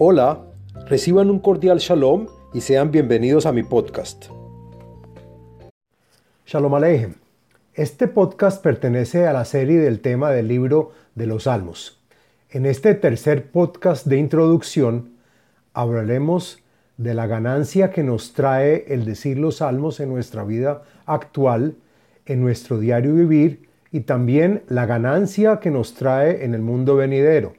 Hola, reciban un cordial shalom y sean bienvenidos a mi podcast. Shalom Aleichem. Este podcast pertenece a la serie del tema del libro de los Salmos. En este tercer podcast de introducción hablaremos de la ganancia que nos trae el decir los salmos en nuestra vida actual, en nuestro diario vivir y también la ganancia que nos trae en el mundo venidero.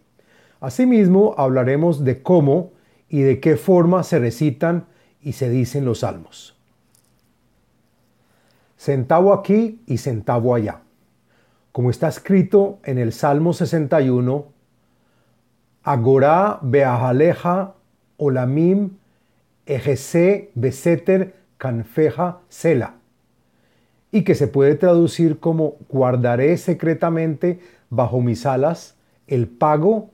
Asimismo, hablaremos de cómo y de qué forma se recitan y se dicen los salmos. Centavo aquí y centavo allá. Como está escrito en el Salmo 61, Agorá beahaleja olamim ejese beseter canfeja sela, y que se puede traducir como guardaré secretamente bajo mis alas el pago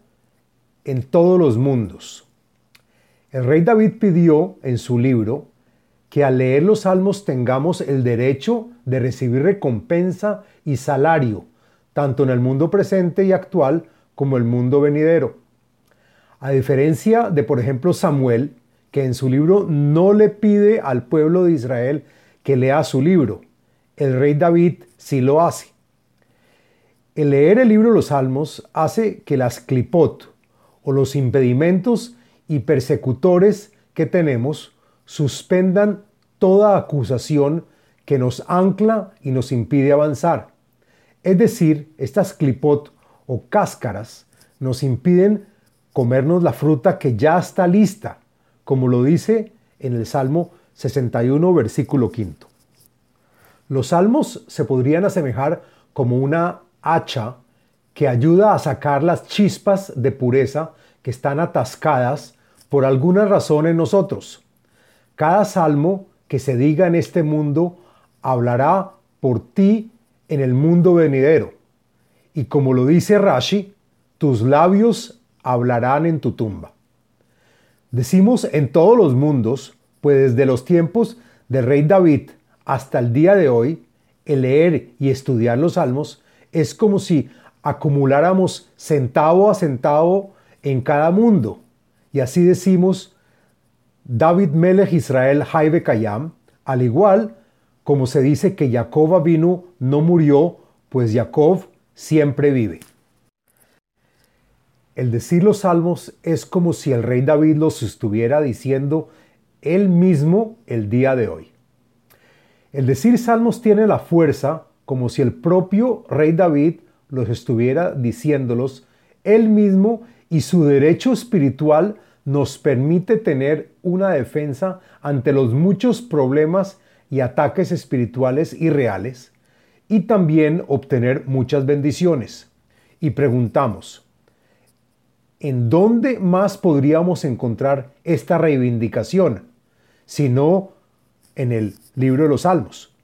en todos los mundos. El rey David pidió en su libro que al leer los salmos tengamos el derecho de recibir recompensa y salario, tanto en el mundo presente y actual como el mundo venidero. A diferencia de, por ejemplo, Samuel, que en su libro no le pide al pueblo de Israel que lea su libro, el rey David sí lo hace. El leer el libro de los Salmos hace que las clipot, o los impedimentos y persecutores que tenemos suspendan toda acusación que nos ancla y nos impide avanzar. Es decir, estas clipot o cáscaras nos impiden comernos la fruta que ya está lista, como lo dice en el Salmo 61, versículo 5. Los salmos se podrían asemejar como una hacha que ayuda a sacar las chispas de pureza que están atascadas por alguna razón en nosotros. Cada salmo que se diga en este mundo hablará por ti en el mundo venidero. Y como lo dice Rashi, tus labios hablarán en tu tumba. Decimos en todos los mundos, pues desde los tiempos del rey David hasta el día de hoy, el leer y estudiar los salmos es como si acumuláramos centavo a centavo en cada mundo. Y así decimos David Melech Israel Jaibe Kayam, al igual como se dice que Jacob vino no murió, pues Jacob siempre vive. El decir los salmos es como si el rey David los estuviera diciendo él mismo el día de hoy. El decir salmos tiene la fuerza como si el propio rey David los estuviera diciéndolos él mismo y su derecho espiritual nos permite tener una defensa ante los muchos problemas y ataques espirituales y reales y también obtener muchas bendiciones. Y preguntamos, ¿en dónde más podríamos encontrar esta reivindicación? Si no en el libro de los Salmos.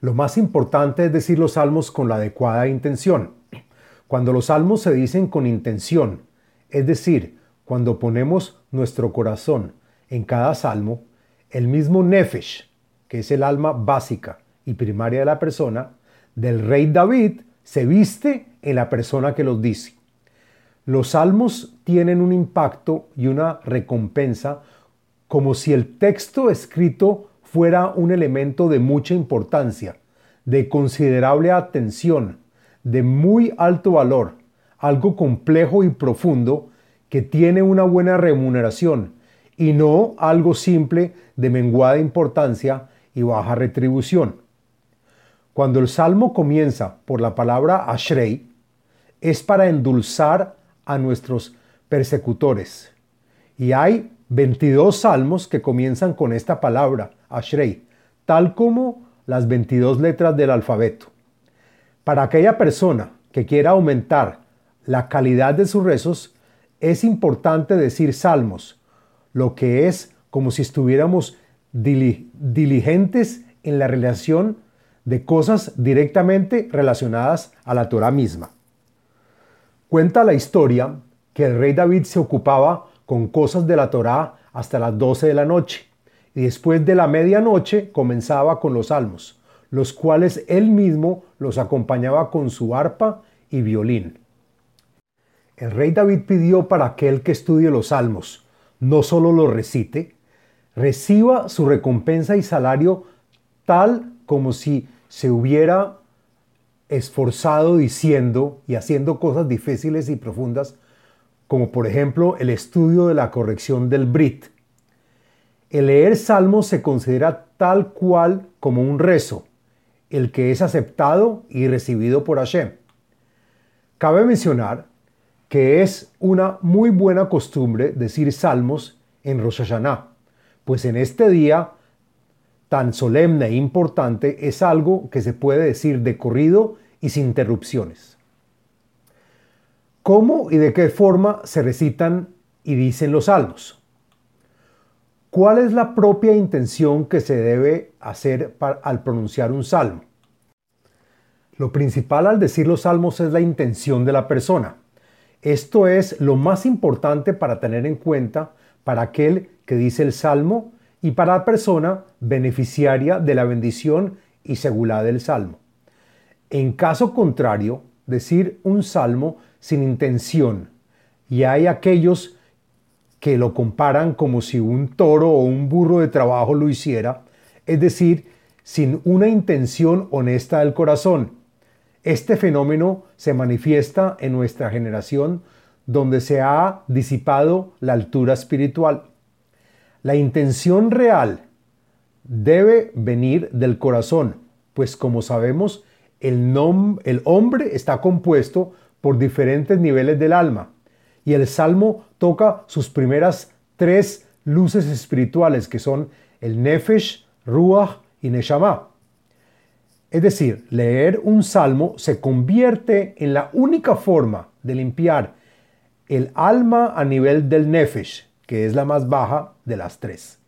Lo más importante es decir los salmos con la adecuada intención. Cuando los salmos se dicen con intención, es decir, cuando ponemos nuestro corazón en cada salmo, el mismo nefesh, que es el alma básica y primaria de la persona, del rey David, se viste en la persona que los dice. Los salmos tienen un impacto y una recompensa como si el texto escrito fuera un elemento de mucha importancia, de considerable atención, de muy alto valor, algo complejo y profundo que tiene una buena remuneración y no algo simple de menguada importancia y baja retribución. Cuando el salmo comienza por la palabra Ashrei, es para endulzar a nuestros persecutores. Y hay 22 salmos que comienzan con esta palabra, Ashrei, tal como las 22 letras del alfabeto. Para aquella persona que quiera aumentar la calidad de sus rezos, es importante decir salmos, lo que es como si estuviéramos diligentes en la relación de cosas directamente relacionadas a la Torah misma. Cuenta la historia que el rey David se ocupaba con cosas de la Torá hasta las 12 de la noche después de la medianoche comenzaba con los salmos los cuales él mismo los acompañaba con su arpa y violín. El rey David pidió para aquel que estudie los salmos, no solo los recite, reciba su recompensa y salario tal como si se hubiera esforzado diciendo y haciendo cosas difíciles y profundas, como por ejemplo el estudio de la corrección del Brit. El leer salmos se considera tal cual como un rezo, el que es aceptado y recibido por Hashem. Cabe mencionar que es una muy buena costumbre decir salmos en Rosh Hashanah, pues en este día tan solemne e importante es algo que se puede decir de corrido y sin interrupciones. ¿Cómo y de qué forma se recitan y dicen los salmos? ¿Cuál es la propia intención que se debe hacer al pronunciar un salmo? Lo principal al decir los salmos es la intención de la persona. Esto es lo más importante para tener en cuenta para aquel que dice el salmo y para la persona beneficiaria de la bendición y segulá del salmo. En caso contrario, decir un salmo sin intención, y hay aquellos que lo comparan como si un toro o un burro de trabajo lo hiciera, es decir, sin una intención honesta del corazón. Este fenómeno se manifiesta en nuestra generación donde se ha disipado la altura espiritual. La intención real debe venir del corazón, pues como sabemos, el, el hombre está compuesto por diferentes niveles del alma y el salmo toca sus primeras tres luces espirituales que son el nefesh, ruach y neshama. Es decir, leer un salmo se convierte en la única forma de limpiar el alma a nivel del nefesh, que es la más baja de las tres.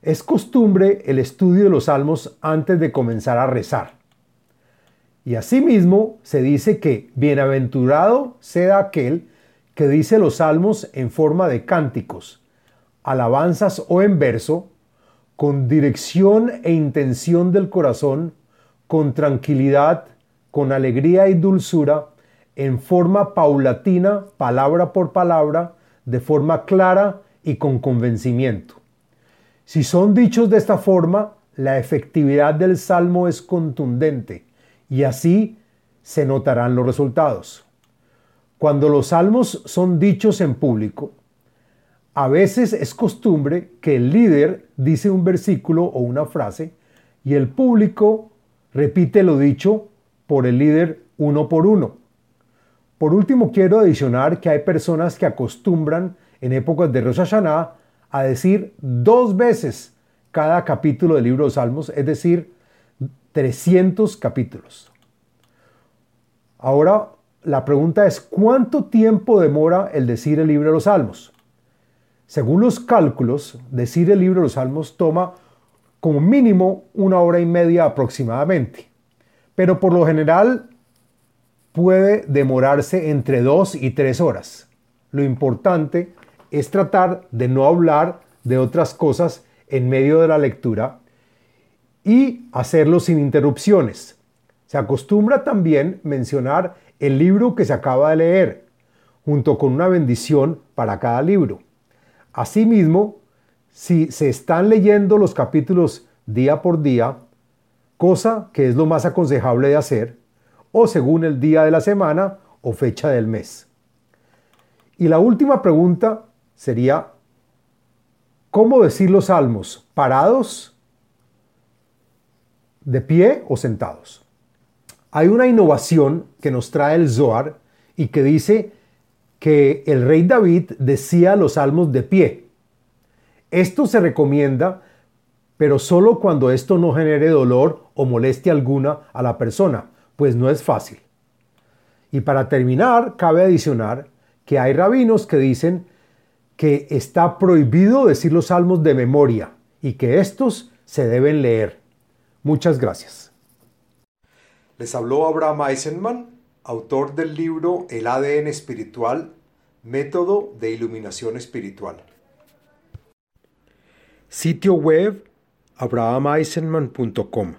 Es costumbre el estudio de los salmos antes de comenzar a rezar. Y asimismo se dice que bienaventurado sea aquel que dice los salmos en forma de cánticos, alabanzas o en verso, con dirección e intención del corazón, con tranquilidad, con alegría y dulzura, en forma paulatina, palabra por palabra, de forma clara y con convencimiento. Si son dichos de esta forma, la efectividad del salmo es contundente y así se notarán los resultados. Cuando los salmos son dichos en público, a veces es costumbre que el líder dice un versículo o una frase y el público repite lo dicho por el líder uno por uno. Por último, quiero adicionar que hay personas que acostumbran en épocas de Rosh Hashanah a decir dos veces cada capítulo del libro de Salmos, es decir, 300 capítulos. Ahora, la pregunta es, ¿cuánto tiempo demora el decir el libro de los Salmos? Según los cálculos, decir el libro de los Salmos toma como mínimo una hora y media aproximadamente, pero por lo general puede demorarse entre dos y tres horas. Lo importante es tratar de no hablar de otras cosas en medio de la lectura y hacerlo sin interrupciones. Se acostumbra también mencionar el libro que se acaba de leer, junto con una bendición para cada libro. Asimismo, si se están leyendo los capítulos día por día, cosa que es lo más aconsejable de hacer, o según el día de la semana o fecha del mes. Y la última pregunta sería, ¿cómo decir los salmos? ¿Parados? ¿De pie o sentados? Hay una innovación que nos trae el Zohar y que dice que el rey David decía los salmos de pie. Esto se recomienda, pero solo cuando esto no genere dolor o molestia alguna a la persona, pues no es fácil. Y para terminar, cabe adicionar que hay rabinos que dicen que está prohibido decir los salmos de memoria y que estos se deben leer. Muchas gracias. Les habló Abraham Eisenman, autor del libro El ADN espiritual, método de iluminación espiritual. Sitio web abrahameisenman.com